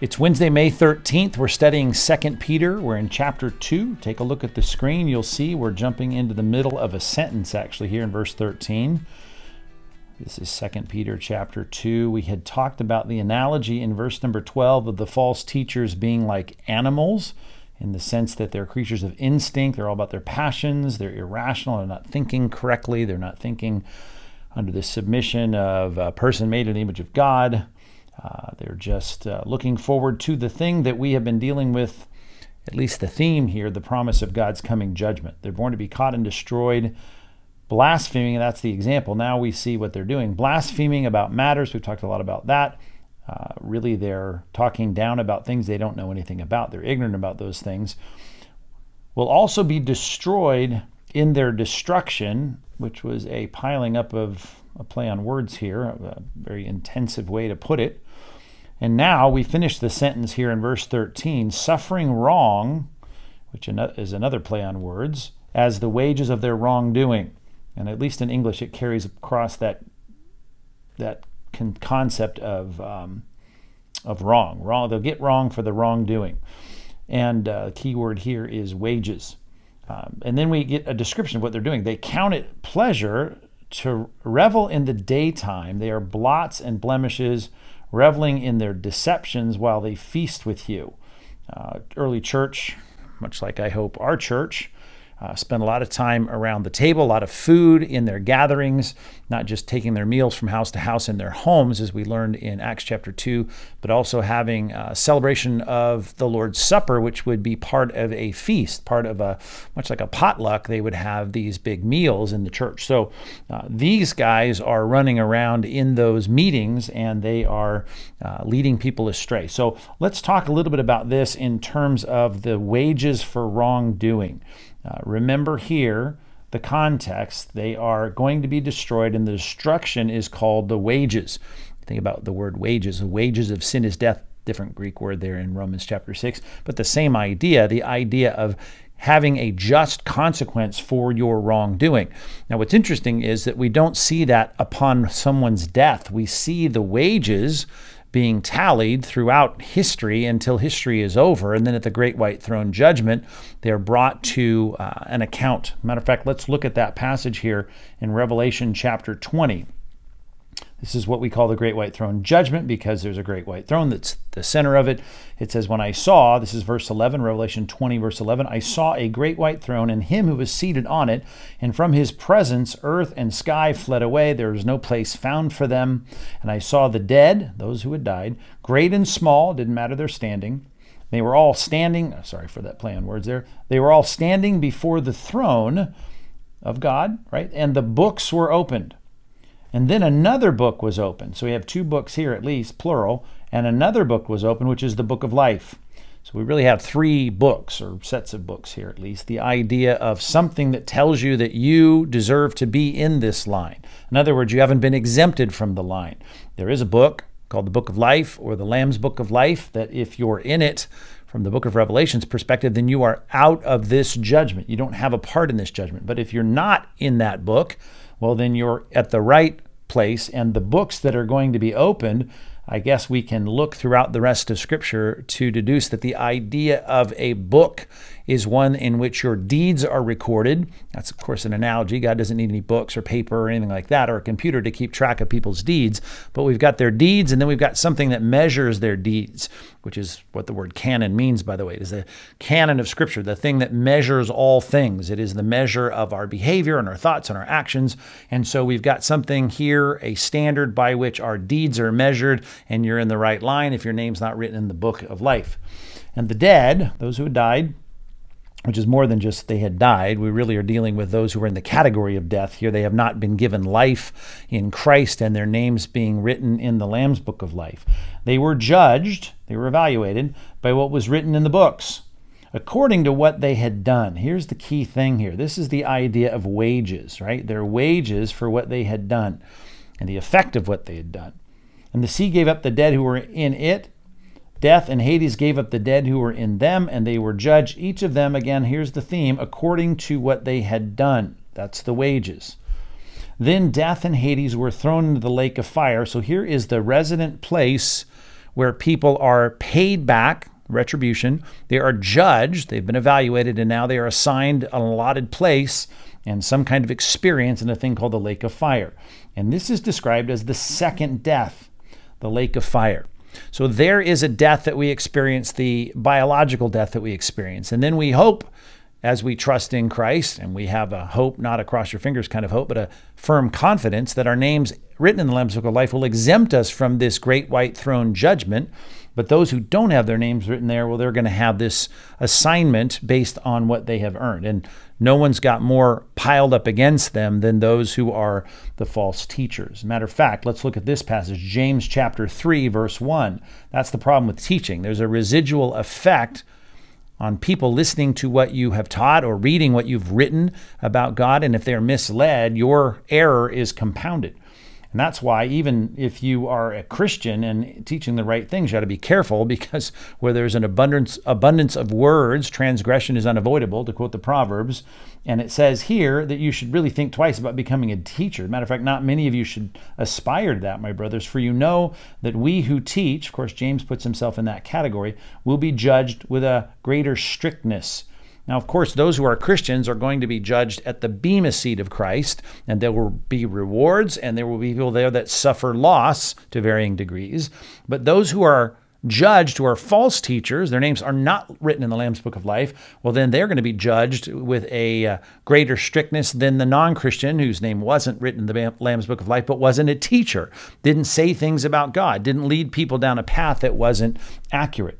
It's Wednesday, May 13th. We're studying 2 Peter. We're in chapter 2. Take a look at the screen. You'll see we're jumping into the middle of a sentence actually here in verse 13. This is 2 Peter chapter 2. We had talked about the analogy in verse number 12 of the false teachers being like animals in the sense that they're creatures of instinct. They're all about their passions. They're irrational. They're not thinking correctly. They're not thinking under the submission of a person made in the image of God. Uh, they're just uh, looking forward to the thing that we have been dealing with, at least the theme here, the promise of God's coming judgment. They're born to be caught and destroyed. Blaspheming, that's the example. Now we see what they're doing. Blaspheming about matters, we've talked a lot about that. Uh, really, they're talking down about things they don't know anything about. They're ignorant about those things. Will also be destroyed in their destruction, which was a piling up of a play on words here, a very intensive way to put it. And now we finish the sentence here in verse 13 suffering wrong, which is another play on words, as the wages of their wrongdoing. And at least in English, it carries across that, that con- concept of, um, of wrong. wrong. They'll get wrong for the wrongdoing. And uh, the key word here is wages. Um, and then we get a description of what they're doing. They count it pleasure to revel in the daytime. They are blots and blemishes reveling in their deceptions while they feast with you. Uh, early church, much like I hope our church, uh, spend a lot of time around the table, a lot of food in their gatherings, not just taking their meals from house to house in their homes, as we learned in Acts chapter 2, but also having a celebration of the Lord's Supper, which would be part of a feast, part of a, much like a potluck, they would have these big meals in the church. So uh, these guys are running around in those meetings and they are uh, leading people astray. So let's talk a little bit about this in terms of the wages for wrongdoing. Uh, remember here the context. They are going to be destroyed, and the destruction is called the wages. Think about the word wages. The wages of sin is death. Different Greek word there in Romans chapter 6, but the same idea the idea of having a just consequence for your wrongdoing. Now, what's interesting is that we don't see that upon someone's death. We see the wages being tallied throughout history until history is over. And then at the Great White Throne Judgment, they're brought to uh, an account. Matter of fact, let's look at that passage here in Revelation chapter 20. This is what we call the Great White Throne Judgment because there's a Great White Throne that's the center of it. It says, When I saw, this is verse 11, Revelation 20, verse 11, I saw a great white throne and him who was seated on it, and from his presence earth and sky fled away. There was no place found for them. And I saw the dead, those who had died, great and small, didn't matter their standing. They were all standing, sorry for that play on words there. They were all standing before the throne of God, right? And the books were opened. And then another book was opened. So we have two books here at least, plural, and another book was opened, which is the book of life. So we really have three books or sets of books here at least. The idea of something that tells you that you deserve to be in this line. In other words, you haven't been exempted from the line. There is a book called the Book of Life or the Lamb's Book of Life that if you're in it from the book of Revelation's perspective, then you are out of this judgment. You don't have a part in this judgment. But if you're not in that book, well, then you're at the right place. And the books that are going to be opened, I guess we can look throughout the rest of Scripture to deduce that the idea of a book is one in which your deeds are recorded. That's, of course, an analogy. God doesn't need any books or paper or anything like that or a computer to keep track of people's deeds. But we've got their deeds, and then we've got something that measures their deeds, which is what the word canon means, by the way. It is the canon of Scripture, the thing that measures all things. It is the measure of our behavior and our thoughts and our actions. And so we've got something here, a standard by which our deeds are measured, and you're in the right line if your name's not written in the book of life. And the dead, those who had died, which is more than just they had died. We really are dealing with those who are in the category of death here. They have not been given life in Christ and their names being written in the Lamb's book of life. They were judged, they were evaluated by what was written in the books according to what they had done. Here's the key thing here this is the idea of wages, right? Their wages for what they had done and the effect of what they had done. And the sea gave up the dead who were in it Death and Hades gave up the dead who were in them, and they were judged, each of them, again, here's the theme, according to what they had done. That's the wages. Then death and Hades were thrown into the lake of fire. So here is the resident place where people are paid back retribution. They are judged, they've been evaluated, and now they are assigned an allotted place and some kind of experience in a thing called the lake of fire. And this is described as the second death, the lake of fire. So there is a death that we experience, the biological death that we experience. And then we hope as we trust in Christ and we have a hope, not a cross your fingers kind of hope, but a firm confidence that our names written in the Lamb's Book of Life will exempt us from this great white throne judgment but those who don't have their names written there, well, they're going to have this assignment based on what they have earned. And no one's got more piled up against them than those who are the false teachers. Matter of fact, let's look at this passage, James chapter 3, verse 1. That's the problem with teaching. There's a residual effect on people listening to what you have taught or reading what you've written about God. And if they're misled, your error is compounded. And that's why, even if you are a Christian and teaching the right things, you got to be careful because where there's an abundance abundance of words, transgression is unavoidable, to quote the Proverbs. And it says here that you should really think twice about becoming a teacher. Matter of fact, not many of you should aspire to that, my brothers, for you know that we who teach, of course, James puts himself in that category, will be judged with a greater strictness now, of course, those who are Christians are going to be judged at the Bema seat of Christ, and there will be rewards, and there will be people there that suffer loss to varying degrees. But those who are judged who are false teachers, their names are not written in the Lamb's Book of Life, well, then they're going to be judged with a uh, greater strictness than the non Christian whose name wasn't written in the Lamb's Book of Life, but wasn't a teacher, didn't say things about God, didn't lead people down a path that wasn't accurate.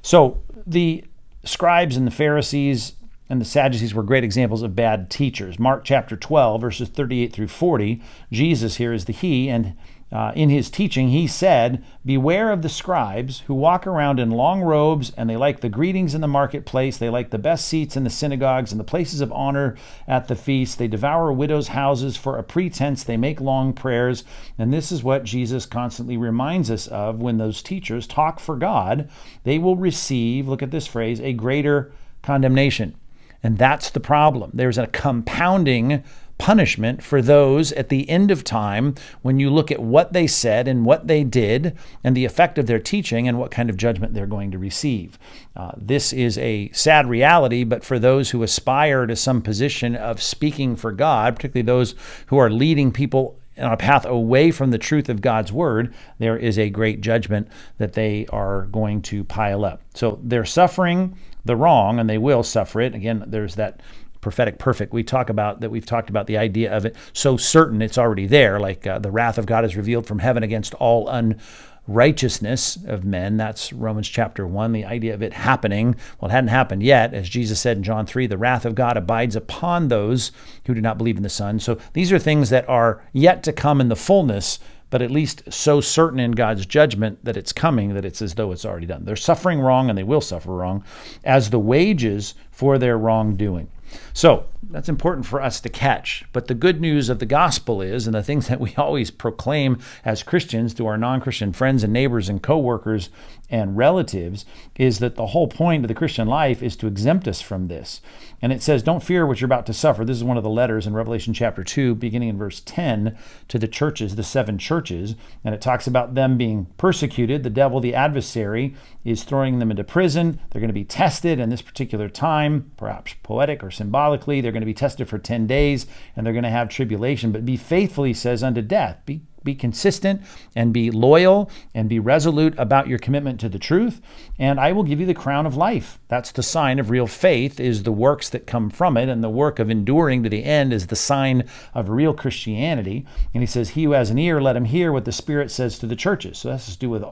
So the scribes and the Pharisees and the Sadducees were great examples of bad teachers. Mark chapter 12, verses 38 through 40, Jesus here is the He, and uh, in his teaching, he said, Beware of the scribes who walk around in long robes and they like the greetings in the marketplace. They like the best seats in the synagogues and the places of honor at the feast. They devour widows' houses for a pretense. They make long prayers. And this is what Jesus constantly reminds us of when those teachers talk for God. They will receive, look at this phrase, a greater condemnation. And that's the problem. There's a compounding punishment for those at the end of time when you look at what they said and what they did and the effect of their teaching and what kind of judgment they're going to receive. Uh, this is a sad reality, but for those who aspire to some position of speaking for God, particularly those who are leading people on a path away from the truth of God's word, there is a great judgment that they are going to pile up. So they're suffering the wrong and they will suffer it. Again, there's that prophetic perfect. We talk about that we've talked about the idea of it so certain it's already there like uh, the wrath of god is revealed from heaven against all unrighteousness of men. That's romans chapter 1 the idea of it happening. Well it hadn't happened yet. As jesus said in john 3 the wrath of god abides upon those who do not believe in the son. So these are things that are yet to come in the fullness but at least so certain in God's judgment that it's coming that it's as though it's already done. They're suffering wrong and they will suffer wrong as the wages for their wrongdoing. So that's important for us to catch. But the good news of the gospel is, and the things that we always proclaim as Christians to our non Christian friends and neighbors and coworkers and relatives, is that the whole point of the Christian life is to exempt us from this. And it says, Don't fear what you're about to suffer. This is one of the letters in Revelation chapter 2, beginning in verse 10, to the churches, the seven churches. And it talks about them being persecuted. The devil, the adversary, is throwing them into prison. They're going to be tested in this particular time, perhaps poetic or symbolically. They're going to be tested for 10 days and they're going to have tribulation. But be faithful, he says, unto death. Be be consistent and be loyal and be resolute about your commitment to the truth and i will give you the crown of life that's the sign of real faith is the works that come from it and the work of enduring to the end is the sign of real christianity and he says he who has an ear let him hear what the spirit says to the churches so that's to do with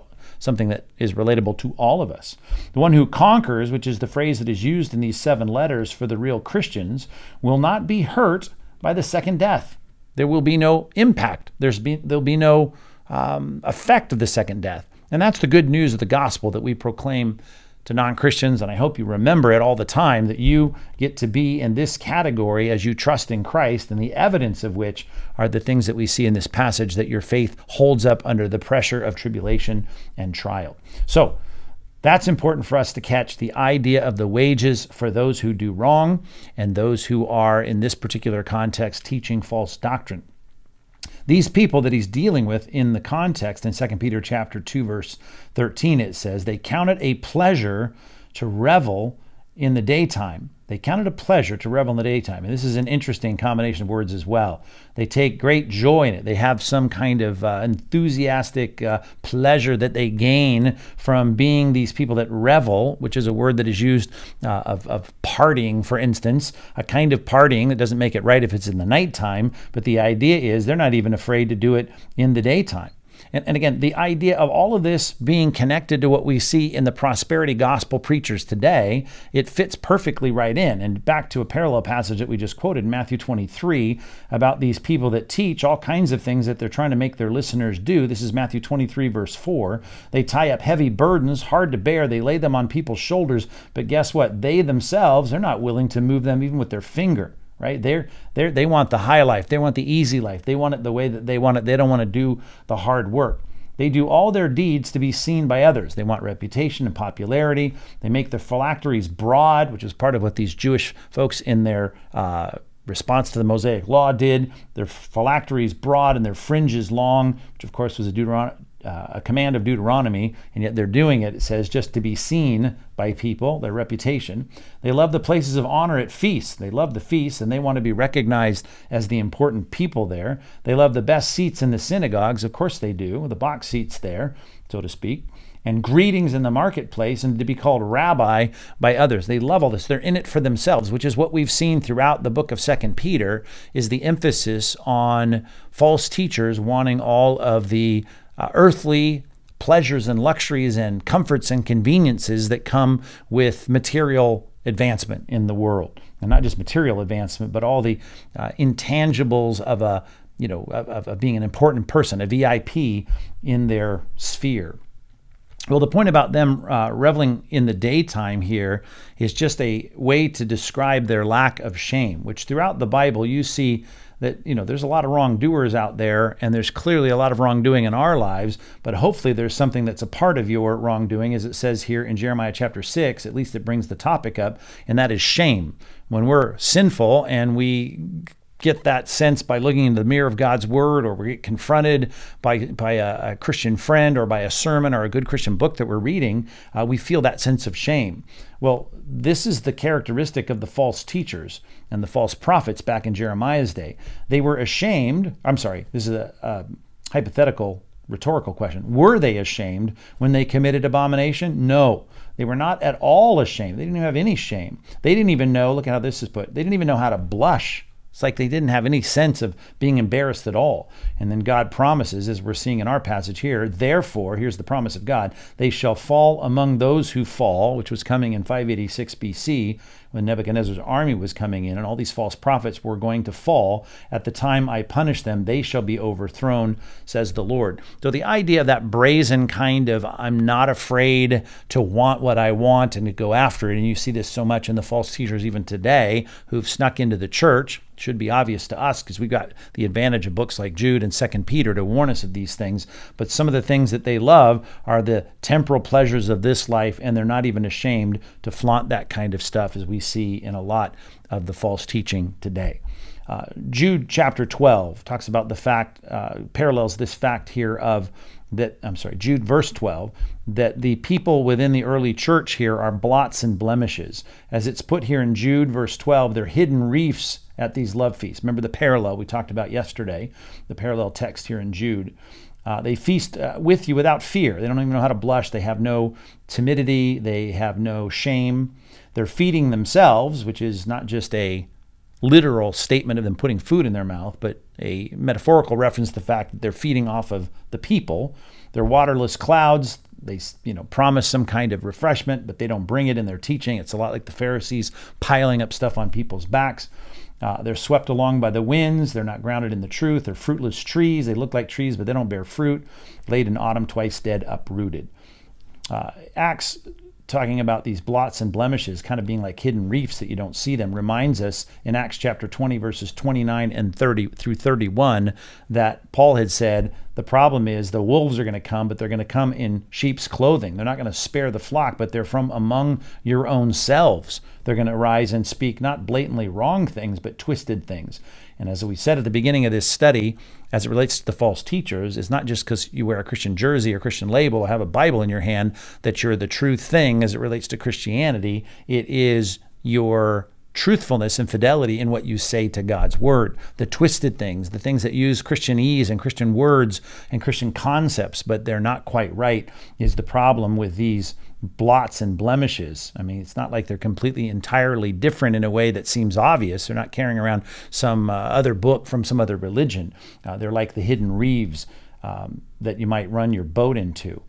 something that is relatable to all of us. The one who conquers, which is the phrase that is used in these seven letters for the real Christians, will not be hurt by the second death. There will be no impact. There's be, there'll be no um, effect of the second death. And that's the good news of the gospel that we proclaim to non Christians, and I hope you remember it all the time that you get to be in this category as you trust in Christ, and the evidence of which are the things that we see in this passage that your faith holds up under the pressure of tribulation and trial. So, that's important for us to catch the idea of the wages for those who do wrong and those who are, in this particular context, teaching false doctrine. These people that he's dealing with in the context in 2 Peter chapter 2 verse 13 it says they count it a pleasure to revel in the daytime. They count it a pleasure to revel in the daytime. And this is an interesting combination of words as well. They take great joy in it. They have some kind of uh, enthusiastic uh, pleasure that they gain from being these people that revel, which is a word that is used uh, of, of partying, for instance, a kind of partying that doesn't make it right if it's in the nighttime. But the idea is they're not even afraid to do it in the daytime. And, and again, the idea of all of this being connected to what we see in the prosperity gospel preachers today, it fits perfectly right in. And back to a parallel passage that we just quoted, Matthew 23, about these people that teach all kinds of things that they're trying to make their listeners do. This is Matthew 23, verse 4. They tie up heavy burdens, hard to bear. They lay them on people's shoulders. But guess what? They themselves, they're not willing to move them even with their finger right? They're, they're, they want the high life. They want the easy life. They want it the way that they want it. They don't want to do the hard work. They do all their deeds to be seen by others. They want reputation and popularity. They make their phylacteries broad, which is part of what these Jewish folks in their uh, response to the Mosaic law did. Their phylacteries broad and their fringes long, which of course was a Deuteronomy uh, a command of Deuteronomy, and yet they're doing it, it says, just to be seen by people, their reputation. They love the places of honor at feasts. They love the feasts, and they want to be recognized as the important people there. They love the best seats in the synagogues. Of course they do, the box seats there, so to speak. And greetings in the marketplace and to be called rabbi by others. They love all this. They're in it for themselves, which is what we've seen throughout the book of Second Peter, is the emphasis on false teachers wanting all of the uh, earthly pleasures and luxuries and comforts and conveniences that come with material advancement in the world. And not just material advancement, but all the uh, intangibles of a you know of, of being an important person, a VIP in their sphere. Well, the point about them uh, reveling in the daytime here is just a way to describe their lack of shame, which throughout the Bible you see that you know there's a lot of wrongdoers out there and there's clearly a lot of wrongdoing in our lives but hopefully there's something that's a part of your wrongdoing as it says here in Jeremiah chapter 6 at least it brings the topic up and that is shame. When we're sinful and we get that sense by looking into the mirror of God's word, or we get confronted by, by a, a Christian friend, or by a sermon, or a good Christian book that we're reading, uh, we feel that sense of shame. Well, this is the characteristic of the false teachers and the false prophets back in Jeremiah's day. They were ashamed. I'm sorry, this is a, a hypothetical rhetorical question. Were they ashamed when they committed abomination? No. They were not at all ashamed. They didn't even have any shame. They didn't even know, look at how this is put, they didn't even know how to blush it's like they didn't have any sense of being embarrassed at all. And then God promises, as we're seeing in our passage here, therefore, here's the promise of God, they shall fall among those who fall, which was coming in 586 BC, when Nebuchadnezzar's army was coming in and all these false prophets were going to fall, at the time I punish them, they shall be overthrown, says the Lord. So the idea of that brazen kind of, I'm not afraid to want what I want and to go after it, and you see this so much in the false teachers even today who've snuck into the church should be obvious to us because we've got the advantage of books like Jude and Second Peter to warn us of these things. But some of the things that they love are the temporal pleasures of this life, and they're not even ashamed to flaunt that kind of stuff, as we see in a lot of the false teaching today. Uh, Jude chapter 12 talks about the fact, uh, parallels this fact here of that, I'm sorry, Jude verse 12, that the people within the early church here are blots and blemishes. As it's put here in Jude verse 12, they're hidden reefs at these love feasts. Remember the parallel we talked about yesterday, the parallel text here in Jude. Uh, they feast uh, with you without fear. They don't even know how to blush. They have no timidity. They have no shame. They're feeding themselves, which is not just a literal statement of them putting food in their mouth, but a metaphorical reference to the fact that they're feeding off of the people. They're waterless clouds. They, you know, promise some kind of refreshment, but they don't bring it in their teaching. It's a lot like the Pharisees piling up stuff on people's backs. Uh, they're swept along by the winds. They're not grounded in the truth. They're fruitless trees. They look like trees, but they don't bear fruit. Late in autumn, twice dead, uprooted. Uh, Acts talking about these blots and blemishes kind of being like hidden reefs that you don't see them reminds us in Acts chapter 20 verses 29 and 30 through 31 that Paul had said the problem is the wolves are going to come but they're going to come in sheep's clothing. They're not going to spare the flock but they're from among your own selves. They're going to rise and speak not blatantly wrong things but twisted things And as we said at the beginning of this study, as it relates to the false teachers, it's not just because you wear a Christian jersey or Christian label or have a Bible in your hand that you're the true thing as it relates to Christianity. It is your truthfulness and fidelity in what you say to God's word. The twisted things, the things that use Christianese and Christian words and Christian concepts, but they're not quite right, is the problem with these blots and blemishes. I mean, it's not like they're completely entirely different in a way that seems obvious. They're not carrying around some uh, other book from some other religion. Uh, they're like the hidden reefs um, that you might run your boat into.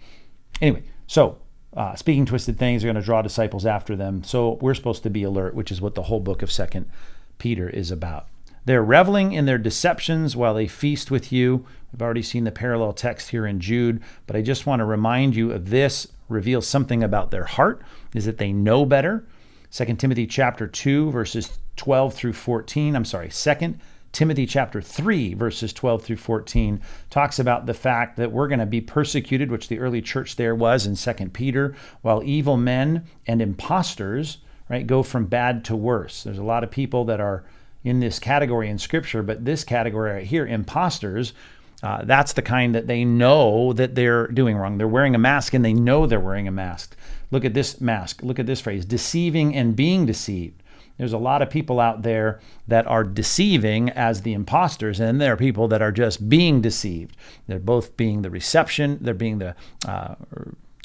Anyway, so uh, speaking twisted things are going to draw disciples after them. So we're supposed to be alert, which is what the whole book of Second Peter is about. They're reveling in their deceptions while they feast with you. We've already seen the parallel text here in Jude, but I just want to remind you of this reveals something about their heart is that they know better. 2 Timothy chapter 2 verses 12 through 14. I'm sorry, 2 Timothy chapter 3, verses 12 through 14, talks about the fact that we're going to be persecuted, which the early church there was in 2 Peter, while evil men and impostors, right, go from bad to worse. There's a lot of people that are in this category in Scripture, but this category right here, impostors, uh, that's the kind that they know that they're doing wrong. They're wearing a mask and they know they're wearing a mask. Look at this mask. Look at this phrase deceiving and being deceived. There's a lot of people out there that are deceiving as the imposters, and there are people that are just being deceived. They're both being the reception, they're being the uh,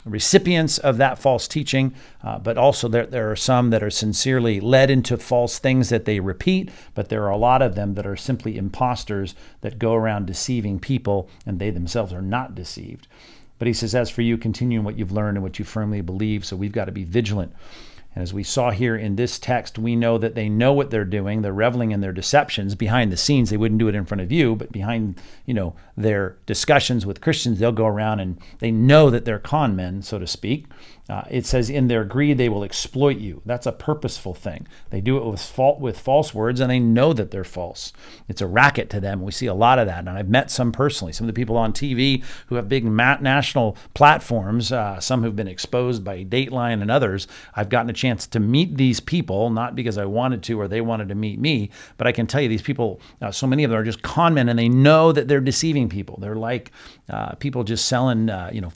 recipients of that false teaching, uh, but also there, there are some that are sincerely led into false things that they repeat, but there are a lot of them that are simply imposters that go around deceiving people, and they themselves are not deceived. But he says, as for you, continue in what you've learned and what you firmly believe. So we've got to be vigilant and as we saw here in this text, we know that they know what they're doing. They're reveling in their deceptions behind the scenes. They wouldn't do it in front of you, but behind, you know, their discussions with Christians, they'll go around and they know that they're con men, so to speak. Uh, it says, "In their greed, they will exploit you." That's a purposeful thing. They do it with fault with false words, and they know that they're false. It's a racket to them. We see a lot of that, and I've met some personally. Some of the people on TV who have big national platforms, uh, some who've been exposed by Dateline and others. I've gotten a chance to meet these people, not because I wanted to or they wanted to meet me, but I can tell you these people. Uh, so many of them are just con men, and they know that they're deceiving people. They're like uh, people just selling, uh, you know.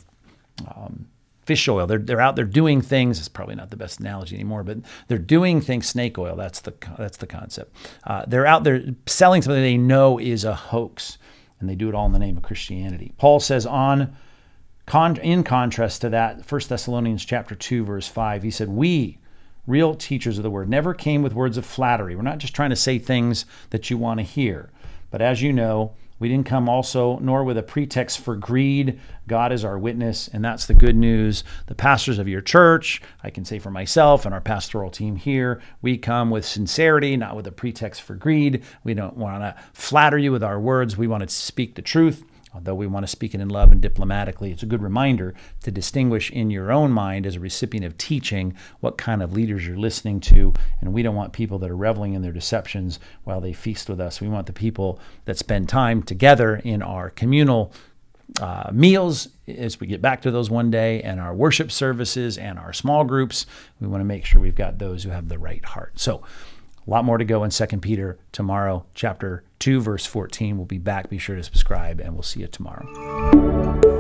Um, fish oil. They're, they're out there doing things. It's probably not the best analogy anymore, but they're doing things. Snake oil. That's the that's the concept. Uh, they're out there selling something they know is a hoax, and they do it all in the name of Christianity. Paul says on. Con- in contrast to that, 1 Thessalonians chapter 2 verse 5, he said, "We, real teachers of the word, never came with words of flattery. We're not just trying to say things that you want to hear, but as you know, we didn't come also, nor with a pretext for greed. God is our witness, and that's the good news. The pastors of your church, I can say for myself and our pastoral team here, we come with sincerity, not with a pretext for greed. We don't want to flatter you with our words. We want to speak the truth. Although we want to speak it in love and diplomatically, it's a good reminder to distinguish in your own mind as a recipient of teaching what kind of leaders you're listening to. And we don't want people that are reveling in their deceptions while they feast with us. We want the people that spend time together in our communal uh, meals as we get back to those one day, and our worship services and our small groups. We want to make sure we've got those who have the right heart. So, a lot more to go in 2 Peter tomorrow, chapter 2, verse 14. We'll be back. Be sure to subscribe, and we'll see you tomorrow.